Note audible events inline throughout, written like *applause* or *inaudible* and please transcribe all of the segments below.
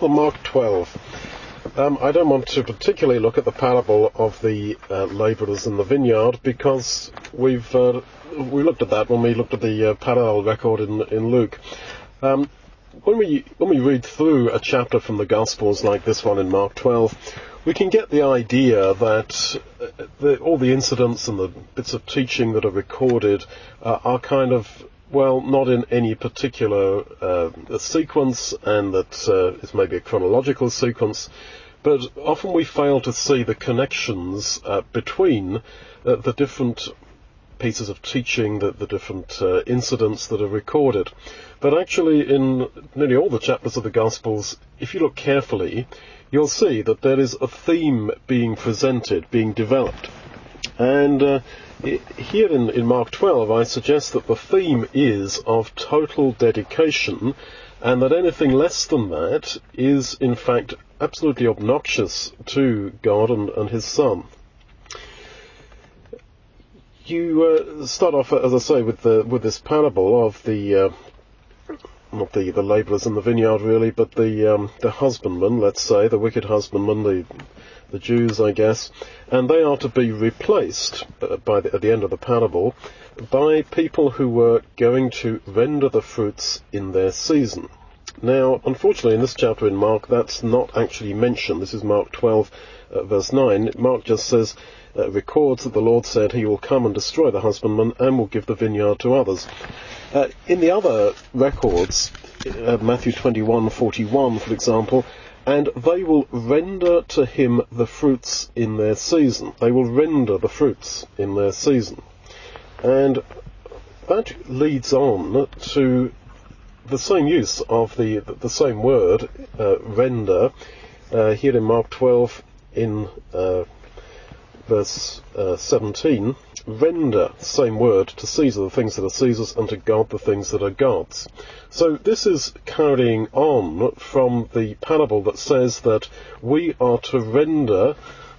Well, Mark 12. Um, I don't want to particularly look at the parable of the uh, labourers in the vineyard because we've uh, we looked at that when we looked at the uh, parallel record in in Luke. Um, when we when we read through a chapter from the Gospels like this one in Mark 12, we can get the idea that uh, the, all the incidents and the bits of teaching that are recorded uh, are kind of well, not in any particular uh, sequence, and that uh, it's maybe a chronological sequence, but often we fail to see the connections uh, between uh, the different pieces of teaching, the, the different uh, incidents that are recorded. But actually, in nearly all the chapters of the Gospels, if you look carefully, you'll see that there is a theme being presented, being developed. And uh, here in, in Mark 12, I suggest that the theme is of total dedication, and that anything less than that is, in fact, absolutely obnoxious to God and, and His Son. You uh, start off, as I say, with the with this parable of the uh, not the the labourers in the vineyard, really, but the um, the husbandman, let's say, the wicked husbandman, the the Jews, I guess, and they are to be replaced uh, by the, at the end of the parable by people who were going to render the fruits in their season. Now, unfortunately, in this chapter in Mark, that's not actually mentioned. This is Mark 12, uh, verse 9. Mark just says, uh, records that the Lord said he will come and destroy the husbandman and will give the vineyard to others. Uh, in the other records, uh, Matthew 21:41, for example, and they will render to him the fruits in their season. They will render the fruits in their season. And that leads on to the same use of the, the same word, uh, render, uh, here in Mark 12 in uh, verse uh, 17, render, same word, to Caesar the things that are Caesar's and to God the things that are God's. So this is carrying on from the parable that says that we are to render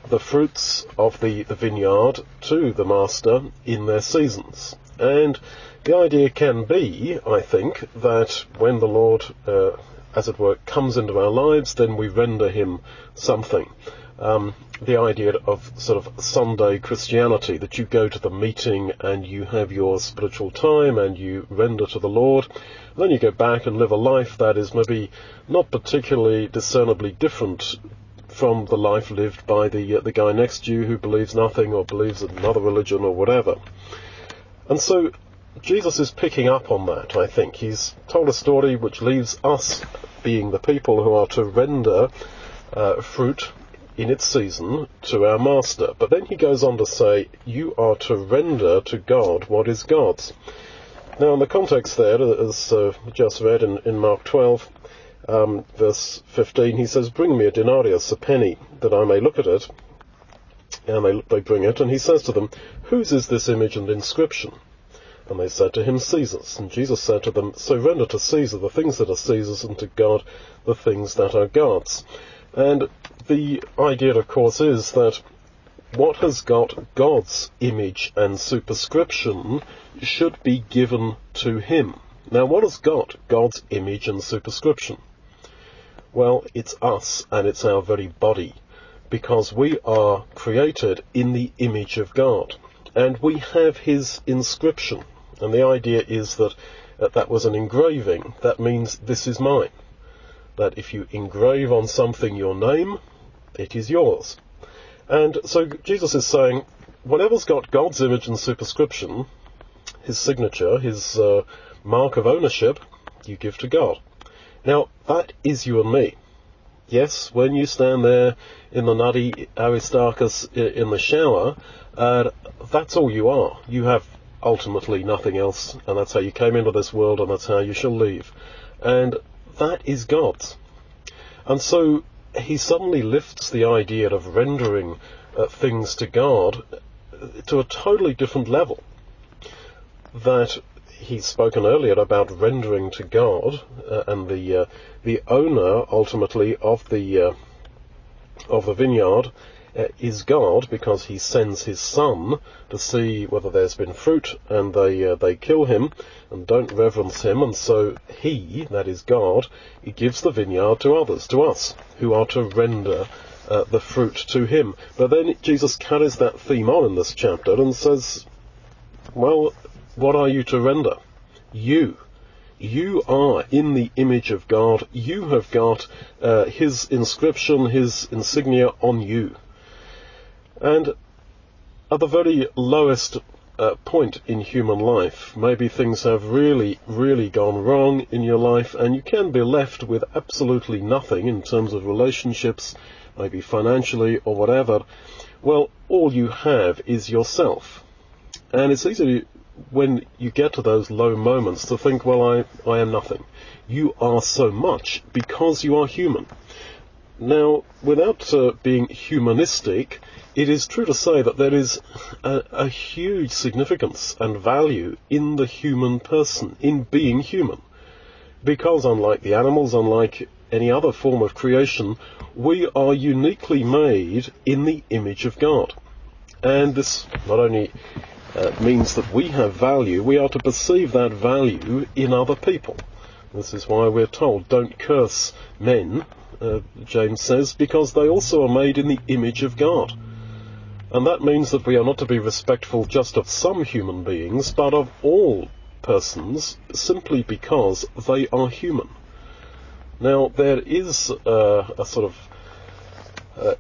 the fruits of the, the vineyard to the master in their seasons. And the idea can be, I think, that when the Lord, uh, as it were, comes into our lives, then we render him something um, the idea of sort of Sunday Christianity, that you go to the meeting and you have your spiritual time and you render to the Lord. Then you go back and live a life that is maybe not particularly discernibly different from the life lived by the uh, the guy next to you who believes nothing or believes in another religion or whatever. And so Jesus is picking up on that, I think. He's told a story which leaves us being the people who are to render uh, fruit in its season to our master. But then he goes on to say, you are to render to God what is God's. Now, in the context there, as uh, just read in, in Mark 12, um, verse 15, he says, Bring me a denarius, a penny, that I may look at it. And they, they bring it, and he says to them, Whose is this image and inscription? And they said to him, Caesar's. And Jesus said to them, So render to Caesar the things that are Caesar's, and to God the things that are God's. And the idea, of course, is that what has got God's image and superscription should be given to him. Now, what has got God's image and superscription? Well, it's us and it's our very body, because we are created in the image of God, and we have His inscription. And the idea is that uh, that was an engraving. That means this is mine. That if you engrave on something your name, it is yours. And so Jesus is saying, whatever's got God's image and superscription, his signature, his uh, mark of ownership, you give to God. Now, that is you and me. Yes, when you stand there in the nutty Aristarchus in the shower, uh, that's all you are. You have ultimately nothing else, and that's how you came into this world, and that's how you shall leave. And that is God's. And so he suddenly lifts the idea of rendering uh, things to God to a totally different level. That he's spoken earlier about rendering to God uh, and the uh, the owner ultimately of the uh, of the vineyard uh, is God because he sends his son to see whether there's been fruit and they, uh, they kill him and don't reverence him and so he, that is God, he gives the vineyard to others, to us, who are to render uh, the fruit to him. But then Jesus carries that theme on in this chapter and says, well, what are you to render? You. You are in the image of God. You have got uh, His inscription, His insignia on you. And at the very lowest uh, point in human life, maybe things have really, really gone wrong in your life, and you can be left with absolutely nothing in terms of relationships, maybe financially or whatever. Well, all you have is yourself. And it's easy when you get to those low moments to think, well, I, I am nothing. You are so much because you are human. Now, without uh, being humanistic, it is true to say that there is a, a, huge significance and value in the human person, in being human. Because unlike the animals, unlike any other form of creation, we are uniquely made in the image of God. And this not only uh, means that we have value, we are to perceive that value in other people. This is why we're told, don't curse men, uh, James says, because they also are made in the image of God. And that means that we are not to be respectful just of some human beings, but of all persons, simply because they are human. Now, there is uh, a sort of uh,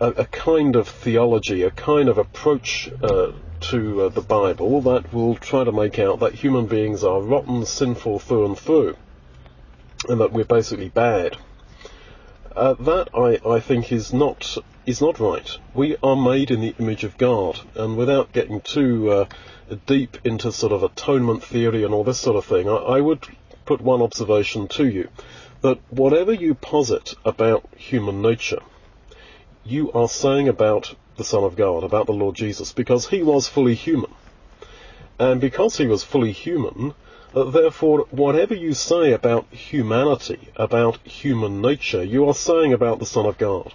a, a, kind of theology, a kind of approach uh, to uh, the Bible that will try to make out that human beings are rotten, sinful through and through, and that we're basically bad. Uh, that I, I think is not is not right. We are made in the image of God, and without getting too uh, deep into sort of atonement theory and all this sort of thing, I, I would put one observation to you that whatever you posit about human nature, you are saying about the Son of God, about the Lord Jesus, because he was fully human. And because he was fully human, therefore, whatever you say about humanity, about human nature, you are saying about the Son of God.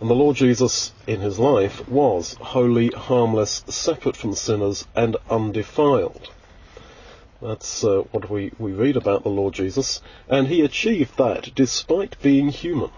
And the Lord Jesus, in his life, was holy, harmless, separate from sinners, and undefiled. That's uh, what we, we read about the Lord Jesus. And he achieved that despite being human.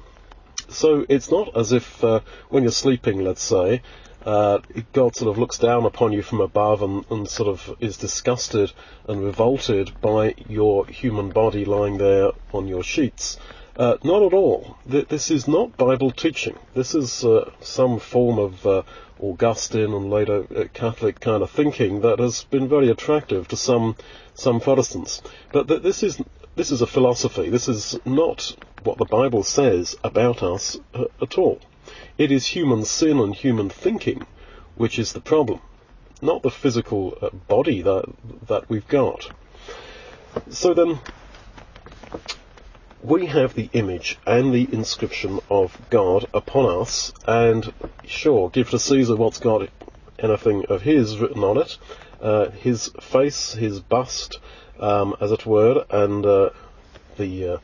So it's not as if uh, when you're sleeping, let's say, uh, God sort of looks down upon you from above and, and, sort of is disgusted and revolted by your human body lying there on your sheets. Uh, not at all. Th- this is not Bible teaching. This is uh, some form of uh, Augustine and later uh, Catholic kind of thinking that has been very attractive to some some Protestants. But th- this is this is a philosophy. This is not what the Bible says about us uh, at all. It is human sin and human thinking which is the problem, not the physical uh, body that that we've got. So then, we have the image and the inscription of God upon us, and sure, give to Caesar what's got anything of his written on it, uh, his face, his bust, um, as it were, and uh, the uh,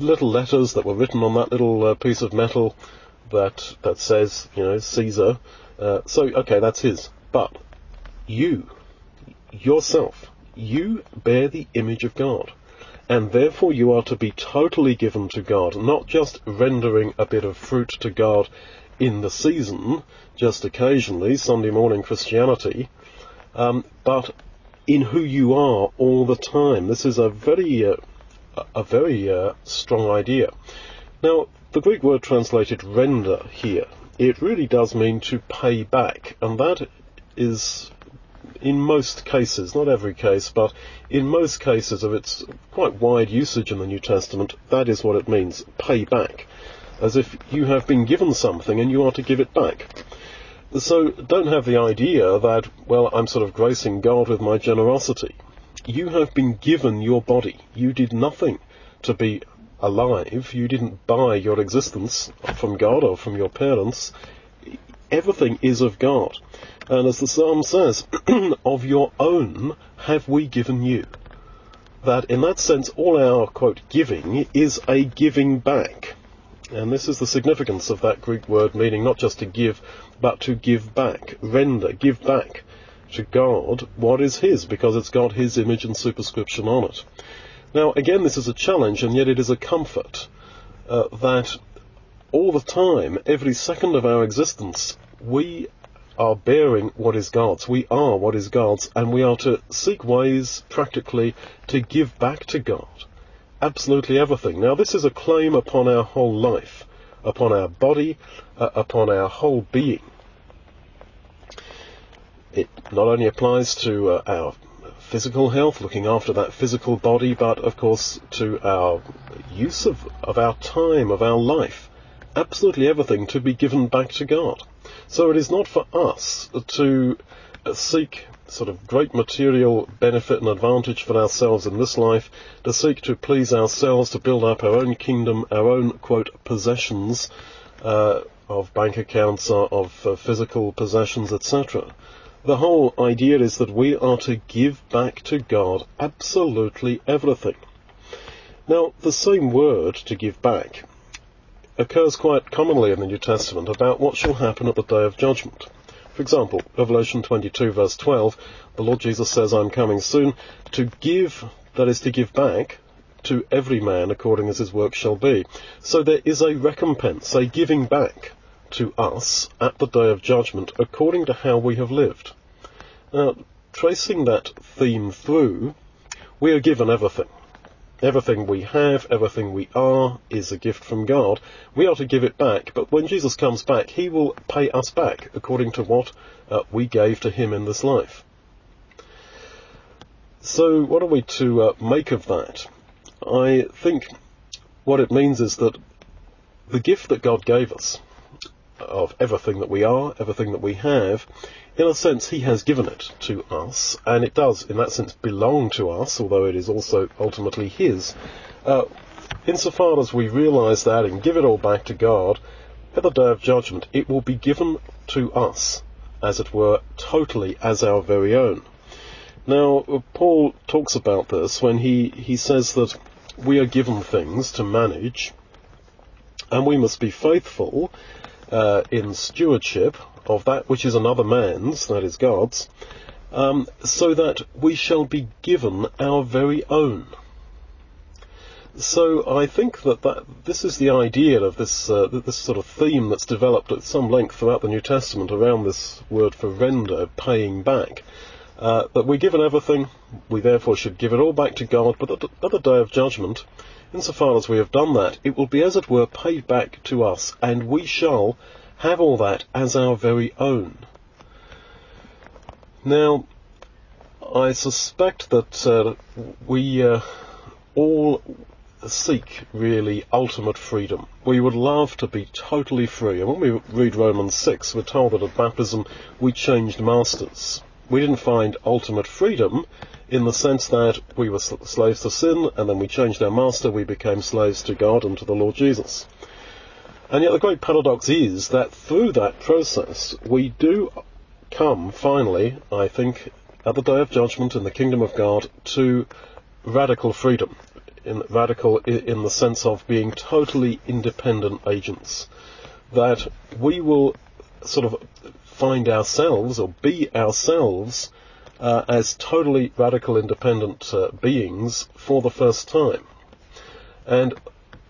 little letters that were written on that little uh, piece of metal that that says, you know, Caesar. Uh, so okay, that's his. But you, yourself, you bear the image of God. And therefore you are to be totally given to God, not just rendering a bit of fruit to God in the season, just occasionally, Sunday morning Christianity, um, but in who you are all the time. This is a very, uh, a very uh, strong idea. Now, the Greek word translated render here, it really does mean to pay back, and that is in most cases, not every case, but in most cases of its quite wide usage in the New Testament, that is what it means, pay back. As if you have been given something and you are to give it back. So don't have the idea that, well, I'm sort of gracing God with my generosity. You have been given your body. You did nothing to be alive. You didn't buy your existence from God or from your parents. Everything is of God. And as the psalm says, *clears throat* of your own have we given you. That in that sense, all our, quote, giving is a giving back. And this is the significance of that Greek word meaning not just to give, but to give back, render, give back to God what is His, because it's got His image and superscription on it. Now, again, this is a challenge, and yet it is a comfort uh, that all the time, every second of our existence, we are bearing what is God's. We are what is God's, and we are to seek ways, practically, to give back to God absolutely everything. Now, this is a claim upon our whole life, upon our body, uh, upon our whole being. It not only applies to uh, our physical health, looking after that physical body, but of course to our use of, of our time, of our life. Absolutely everything to be given back to God. So it is not for us to seek sort of great material benefit and advantage for ourselves in this life, to seek to please ourselves, to build up our own kingdom, our own, quote, possessions uh, of bank accounts, uh, of uh, physical possessions, etc. The whole idea is that we are to give back to God absolutely everything. Now, the same word, to give back, occurs quite commonly in the New Testament about what shall happen at the day of judgment. For example, Revelation 22 verse 12, the Lord Jesus says, I'm coming soon to give, that is to give back, to every man according as his work shall be. So there is a recompense, a giving back to us at the day of judgment according to how we have lived. Now, tracing that theme through, we are given everything. Everything we have, everything we are, is a gift from God. We are to give it back, but when Jesus comes back, he will pay us back according to what uh, we gave to him in this life. So, what are we to uh, make of that? I think what it means is that the gift that God gave us, of everything that we are, everything that we have, in a sense, he has given it to us, and it does, in that sense, belong to us, although it is also ultimately his. Uh, insofar as we realize that and give it all back to God, at the day of judgment, it will be given to us, as it were, totally as our very own. Now, Paul talks about this when he, he says that we are given things to manage, and we must be faithful uh, in stewardship of that which is another man's, that is God's, um, so that we shall be given our very own. So I think that, that this is the idea of this uh, this sort of theme that's developed at some length throughout the New Testament around this word for render, paying back. Uh, that we're given everything, we therefore should give it all back to God, but at the, at the day of judgment, insofar as we have done that, it will be as it were paid back to us, and we shall have all that as our very own. Now, I suspect that uh, we uh, all seek really ultimate freedom. We would love to be totally free. And when we read Romans 6, we're told that at baptism we changed masters. We didn't find ultimate freedom in the sense that we were slaves to sin and then we changed our master, we became slaves to God and to the Lord Jesus. And yet the great paradox is that through that process, we do come finally, I think, at the day of judgment in the kingdom of God to radical freedom. In, radical in the sense of being totally independent agents. That we will sort of find ourselves or be ourselves uh, as totally radical independent uh, beings for the first time. And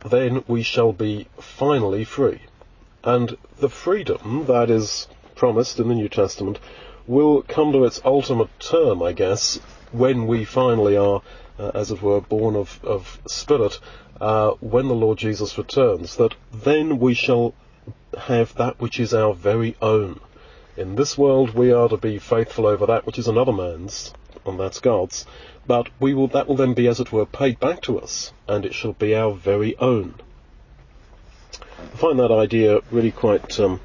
then we shall be finally free. And the freedom that is promised in the New Testament will come to its ultimate term, I guess, when we finally are, uh, as it were, born of, of Spirit, uh, when the Lord Jesus returns, that then we shall have that which is our very own. In this world we are to be faithful over that which is another man's, and that's God's, but we will, that will then be, as it were, paid back to us, and it shall be our very own. I find that idea really quite, um,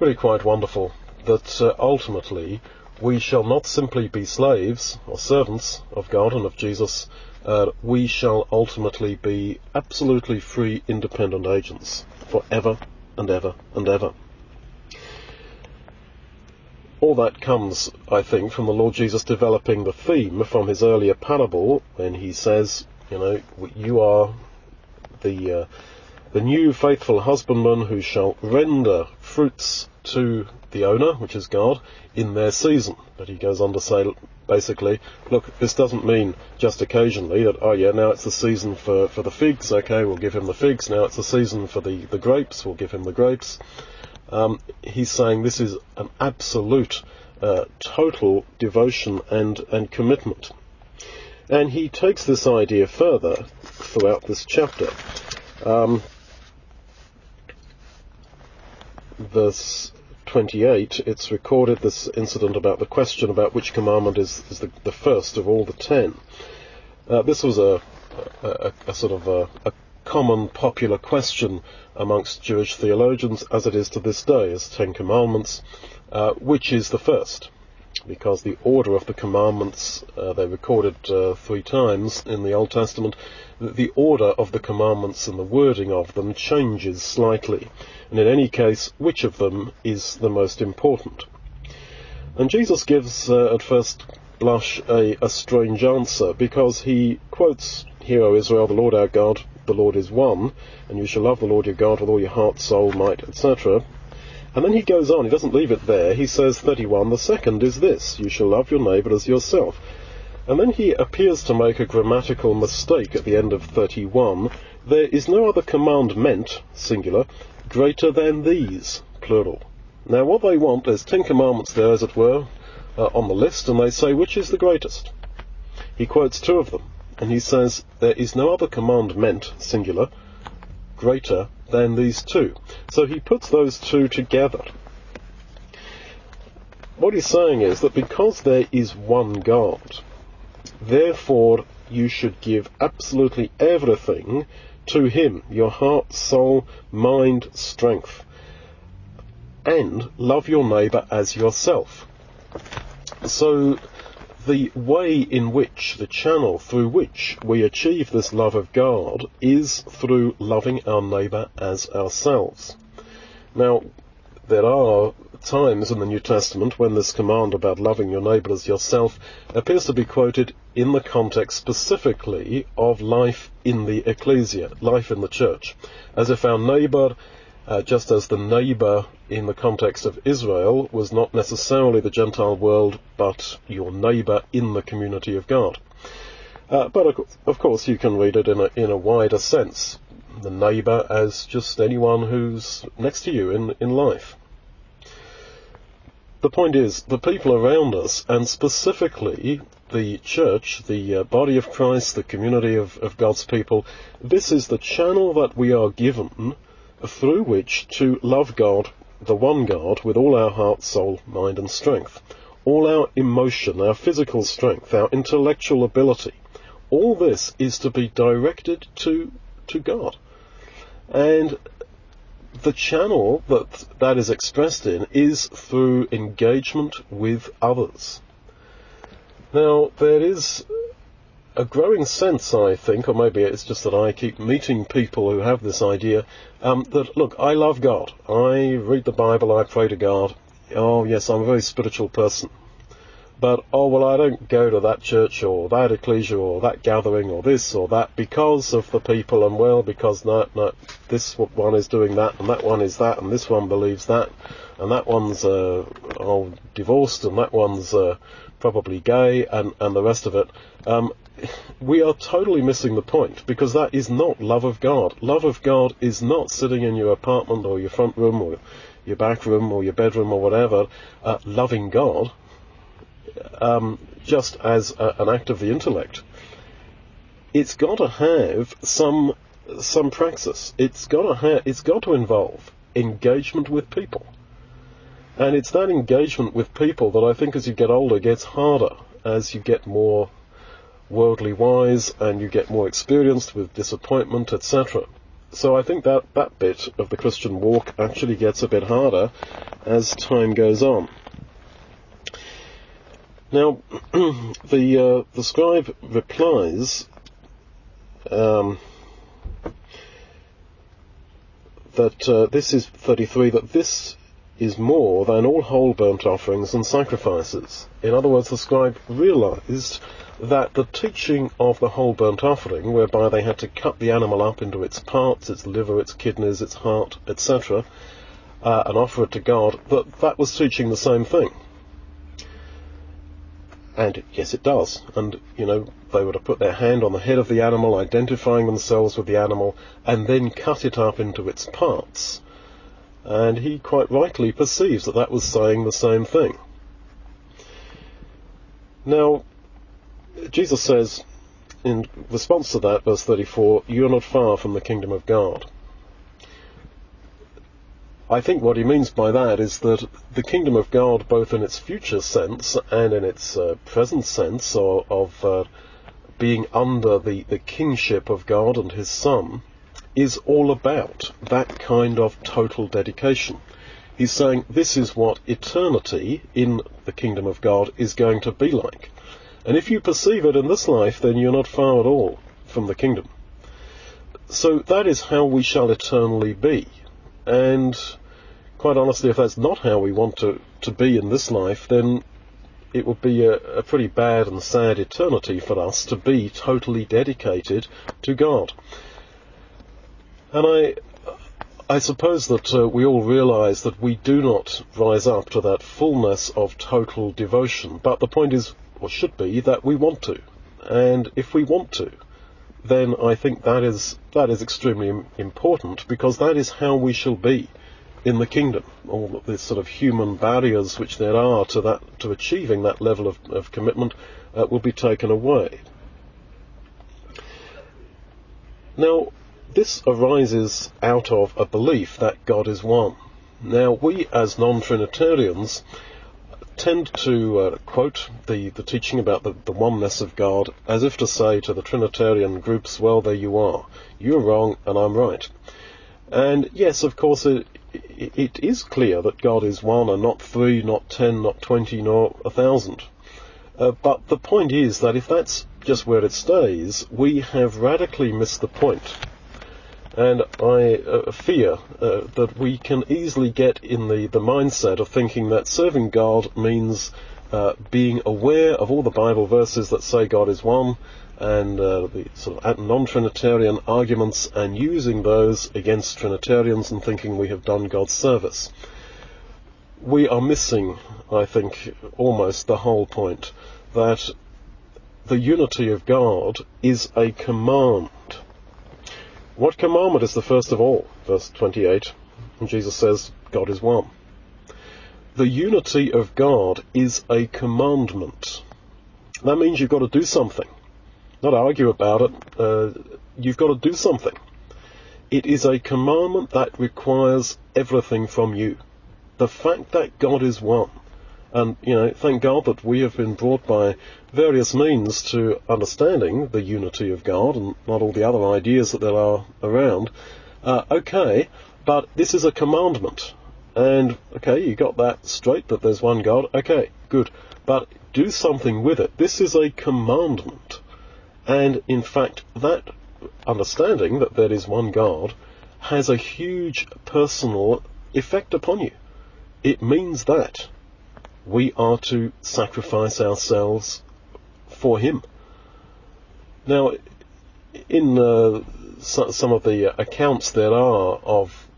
really quite wonderful. That uh, ultimately we shall not simply be slaves or servants of God and of Jesus. Uh, we shall ultimately be absolutely free, independent agents forever and ever and ever all that comes, I think, from the Lord Jesus developing the theme from his earlier parable when he says, you know, you are the uh, the new faithful husbandman who shall render fruits to the owner, which is God, in their season. But he goes on to say, basically, look, this doesn't mean just occasionally that, oh yeah, now it's the season for, for the figs, okay, we'll give him the figs. Now it's the season for the, the grapes, we'll give him the grapes. Um, he's saying this is an absolute, uh, total devotion and, and commitment. And he takes this idea further throughout this chapter. Um, verse 28, it's recorded this incident about the question about which commandment is, is the, the first of all the ten. Uh, this was a, a, a sort of a, a, common popular question amongst Jewish theologians, as it is to this day, as Ten Commandments, uh, which is the first? Because the order of the commandments, uh, they recorded uh, three times in the Old Testament, the order of the commandments and the wording of them changes slightly, and in any case, which of them is the most important? And Jesus gives, uh, at first blush, a, a strange answer, because he quotes, Hear, O Israel, the Lord our God, the Lord is one, and you shall love the Lord your God with all your heart, soul, might, etc. And then he goes on, he doesn't leave it there, he says, 31, the second is this, you shall love your neighbour as yourself. And then he appears to make a grammatical mistake at the end of 31. There is no other command meant, singular, greater than these, plural. Now what they want, there's ten commandments there, as it were, uh, on the list, and they say, which is the greatest? He quotes two of them, and he says, there is no other command meant, singular, greater than these two. So he puts those two together. What he's saying is that because there is one God, Therefore, you should give absolutely everything to Him your heart, soul, mind, strength. And love your neighbour as yourself. So, the way in which, the channel through which we achieve this love of God is through loving our neighbour as ourselves. Now, there are times in the New Testament when this command about loving your neighbour as yourself appears to be quoted in the context specifically of life in the ecclesia, life in the church, as if our neighbour, uh, just as the neighbour in the context of Israel was not necessarily the Gentile world, but your neighbour in the community of God. Uh, but of course, you can read it in a, in a wider sense. The neighbour as just anyone who's next to you in, in life. The point is, the people around us, and specifically the church, the uh, body of Christ, the community of, of God's people, this is the channel that we are given through which to love God, the one God, with all our heart, soul, mind, and strength. All our emotion, our physical strength, our intellectual ability, all this is to be directed to, to God. And the channel that that is expressed in is through engagement with others. Now, there is a growing sense, I think, or maybe it's just that I keep meeting people who have this idea, um, that, look, I love God. I read the Bible, I pray to God. Oh, yes, I'm a very spiritual person. But, oh, well, I don't go to that church or that ecclesia or that gathering or this or that because of the people and, well, because no, no, this one is doing that and that one is that and this one believes that and that one's, uh, oh, divorced and that one's, uh, probably gay and, and the rest of it. Um, we are totally missing the point because that is not love of God. Love of God is not sitting in your apartment or your front room or your back room or your bedroom or whatever, uh, loving God um, just as a, an act of the intellect. It's got to have some some praxis. It's got to have. It's got to involve engagement with people, and it's that engagement with people that I think, as you get older, gets harder as you get more worldly wise and you get more experienced with disappointment, etc. So I think that that bit of the Christian walk actually gets a bit harder as time goes on. Now, *clears throat* the uh, the scribe replies um, that uh, this is 33. That this is more than all whole burnt offerings and sacrifices. In other words, the scribe realized that the teaching of the whole burnt offering, whereby they had to cut the animal up into its parts, its liver, its kidneys, its heart, etc., uh, and offer it to God, that that was teaching the same thing. And yes, it does. And, you know, they were to put their hand on the head of the animal, identifying themselves with the animal, and then cut it up into its parts. And he quite rightly perceives that that was saying the same thing. Now, Jesus says, in response to that, verse 34, you are not far from the kingdom of God. I think what he means by that is that the kingdom of God, both in its future sense and in its uh, present sense of, of uh, being under the, the kingship of God and his Son, is all about that kind of total dedication. He's saying this is what eternity in the kingdom of God is going to be like. And if you perceive it in this life, then you're not far at all from the kingdom. So that is how we shall eternally be. And quite honestly, if that's not how we want to, to be in this life, then it would be a, a pretty bad and sad eternity for us to be totally dedicated to God. And I, I suppose that uh, we all realise that we do not rise up to that fullness of total devotion. But the point is, or should be, that we want to. And if we want to, then I think that is that is extremely important because that is how we shall be in the kingdom. All of the sort of human barriers which there are to that to achieving that level of, of commitment uh, will be taken away. Now, this arises out of a belief that God is one. Now, we as non-Trinitarians tend to uh, quote the, the teaching about the, the oneness of God as if to say to the Trinitarian groups, well, there you are. You're wrong and I'm right. And yes, of course, it, it is clear that God is one and not three, not ten, not twenty, nor a thousand. Uh, but the point is that if that's just where it stays, we have radically missed the point. And I uh, fear uh, that we can easily get in the, the mindset of thinking that serving God means uh, being aware of all the Bible verses that say God is one, and uh, the sort of non-Trinitarian arguments and using those against Trinitarians and thinking we have done God's service. We are missing, I think, almost the whole point that the unity of God is a command. What commandment is the first of all? Verse 28. And Jesus says, God is one. The unity of God is a commandment. That means you've got to do something not argue about it. Uh, you've got to do something. It is a commandment that requires everything from you. The fact that God is one, and you know, thank God that we have been brought by various means to understanding the unity of God and not all the other ideas that there are around. Uh, okay, but this is a commandment, and okay, you got that straight that there's one God. Okay, good, but do something with it. This is a commandment. And in fact, that understanding that there is one God has a huge personal effect upon you. It means that we are to sacrifice ourselves for Him. Now, in uh, some of the accounts there are of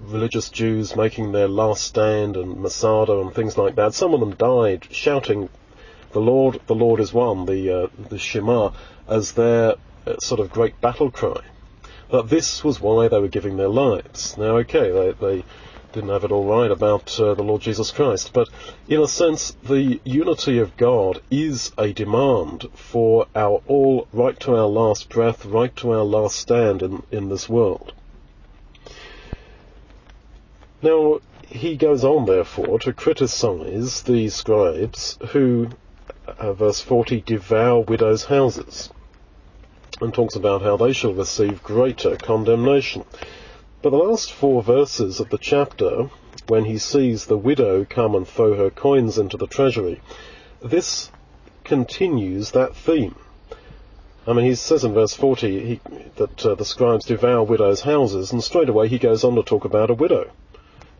religious Jews making their last stand and Masada and things like that, some of them died shouting the Lord, the Lord is one, the uh, the Shema, as their uh, sort of great battle cry. That this was why they were giving their lives. Now, okay, they, they didn't have it all right about uh, the Lord Jesus Christ, but in a sense, the unity of God is a demand for our all, right to our last breath, right to our last stand in, in this world. Now, he goes on, therefore, to criticize the scribes who uh, verse 40, devour widows' houses, and talks about how they shall receive greater condemnation. But the last four verses of the chapter, when he sees the widow come and throw her coins into the treasury, this continues that theme. I mean, he says in verse 40 he, that uh, the scribes devour widows' houses, and straight away he goes on to talk about a widow.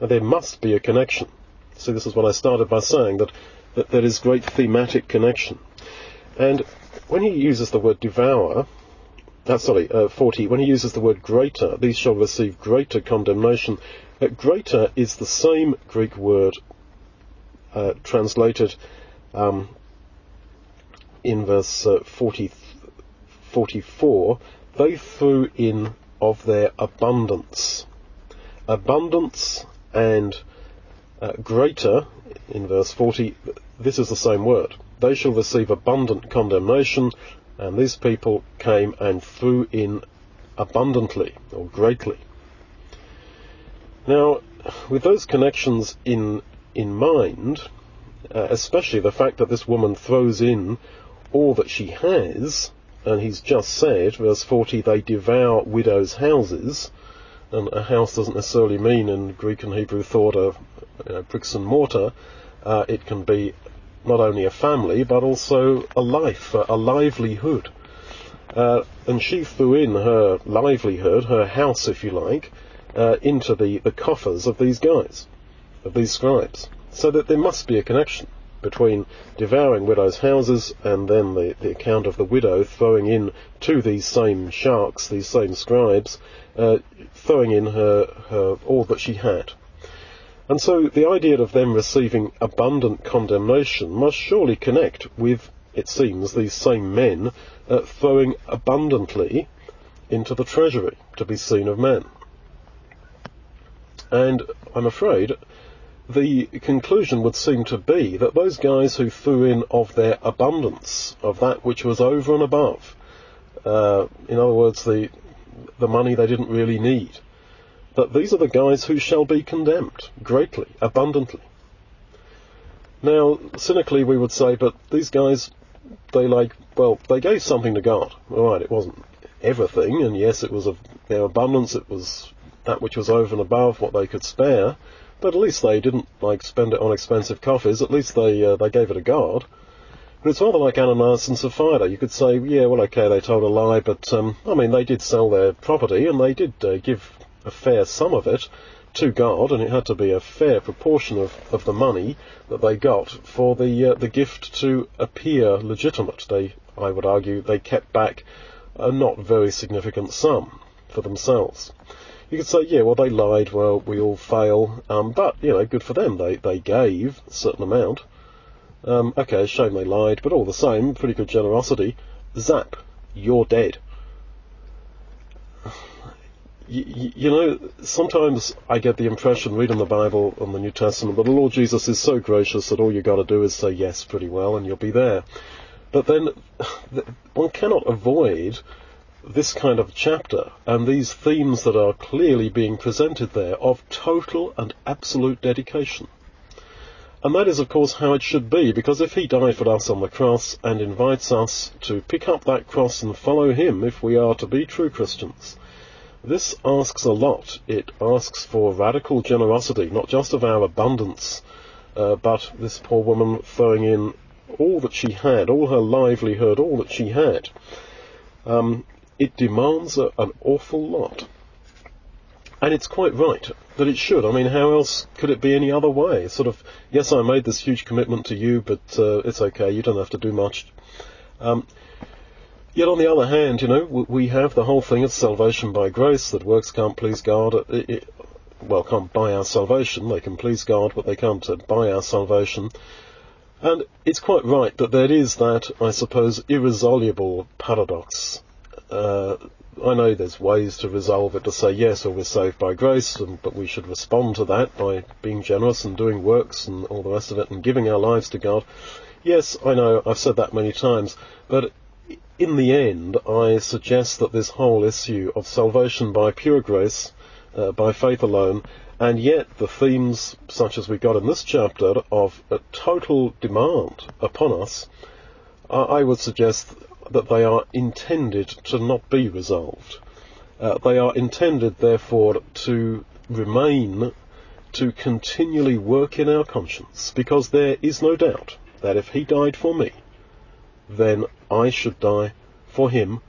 And there must be a connection. See, this is what I started by saying, that, that there is great thematic connection. And when he uses the word devour, uh, sorry, uh, 40, when he uses the word greater, these shall receive greater condemnation. Uh, greater is the same Greek word uh, translated um, in verse uh, 40, 44. They threw in of their abundance. Abundance and uh, greater, in verse 40, this is the same word. They shall receive abundant condemnation, and these people came and threw in abundantly or greatly. Now, with those connections in in mind, uh, especially the fact that this woman throws in all that she has, and he's just said, verse 40, they devour widows' houses, and a house doesn't necessarily mean in Greek and Hebrew thought of you know, bricks and mortar. Uh, it can be not only a family, but also a life, a livelihood. Uh, and she threw in her livelihood, her house, if you like, uh, into the, the coffers of these guys, of these scribes. So that there must be a connection between devouring widows' houses and then the, the account of the widow throwing in to these same sharks, these same scribes, uh, throwing in her, her all that she had. And so the idea of them receiving abundant condemnation must surely connect with, it seems, these same men uh, throwing abundantly into the treasury to be seen of men. And I'm afraid the conclusion would seem to be that those guys who threw in of their abundance, of that which was over and above, uh, in other words, the the money they didn't really need, that these are the guys who shall be condemned greatly, abundantly. Now, cynically, we would say, but these guys, they like, well, they gave something to God. All right, it wasn't everything, and yes, it was of their abundance, it was that which was over and above what they could spare, but at least they didn't like spend it on expensive coffees. At least they uh, they gave it to God. But it's rather like Ananias and Sapphira. You could say, yeah, well, okay, they told a lie, but um, I mean, they did sell their property and they did uh, give a fair sum of it to God, and it had to be a fair proportion of, of the money that they got for the uh, the gift to appear legitimate. They, I would argue, they kept back a not very significant sum for themselves. You could say, yeah, well, they lied. Well, we all fail, um, but you know, good for them. They they gave a certain amount. Um, okay, shame they lied, but all the same, pretty good generosity. Zap, you're dead you, know, sometimes I get the impression reading the Bible and the New Testament that the Lord Jesus is so gracious that all you got to do is say yes pretty well and you'll be there. But then one cannot avoid this kind of chapter and these themes that are clearly being presented there of total and absolute dedication. And that is, of course, how it should be, because if He died for us on the cross and invites us to pick up that cross and follow Him if we are to be true Christians, this asks a lot. It asks for radical generosity, not just of our abundance, uh, but this poor woman throwing in all that she had, all her livelihood, all that she had. Um, it demands a, an awful lot. And it's quite right that it should. I mean, how else could it be any other way? Sort of, yes, I made this huge commitment to you, but uh, it's okay. You don't have to do much. Um, Yet on the other hand, you know, we have the whole thing of salvation by grace, that works can't please God. It, it, well, can't buy our salvation. They can please God, but they can't uh, buy our salvation. And it's quite right that there is that, I suppose, irresoluble paradox. Uh, I know there's ways to resolve it to say, yes, well, we're saved by grace, and, but we should respond to that by being generous and doing works and all the rest of it and giving our lives to God. Yes, I know, I've said that many times, but in the end, I suggest that this whole issue of salvation by pure grace, uh, by faith alone, and yet the themes, such as we got in this chapter, of a total demand upon us, I would suggest that they are intended to not be resolved. Uh, they are intended, therefore, to remain, to continually work in our conscience, because there is no doubt that if He died for me, then I should die for him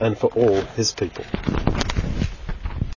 and for all his people.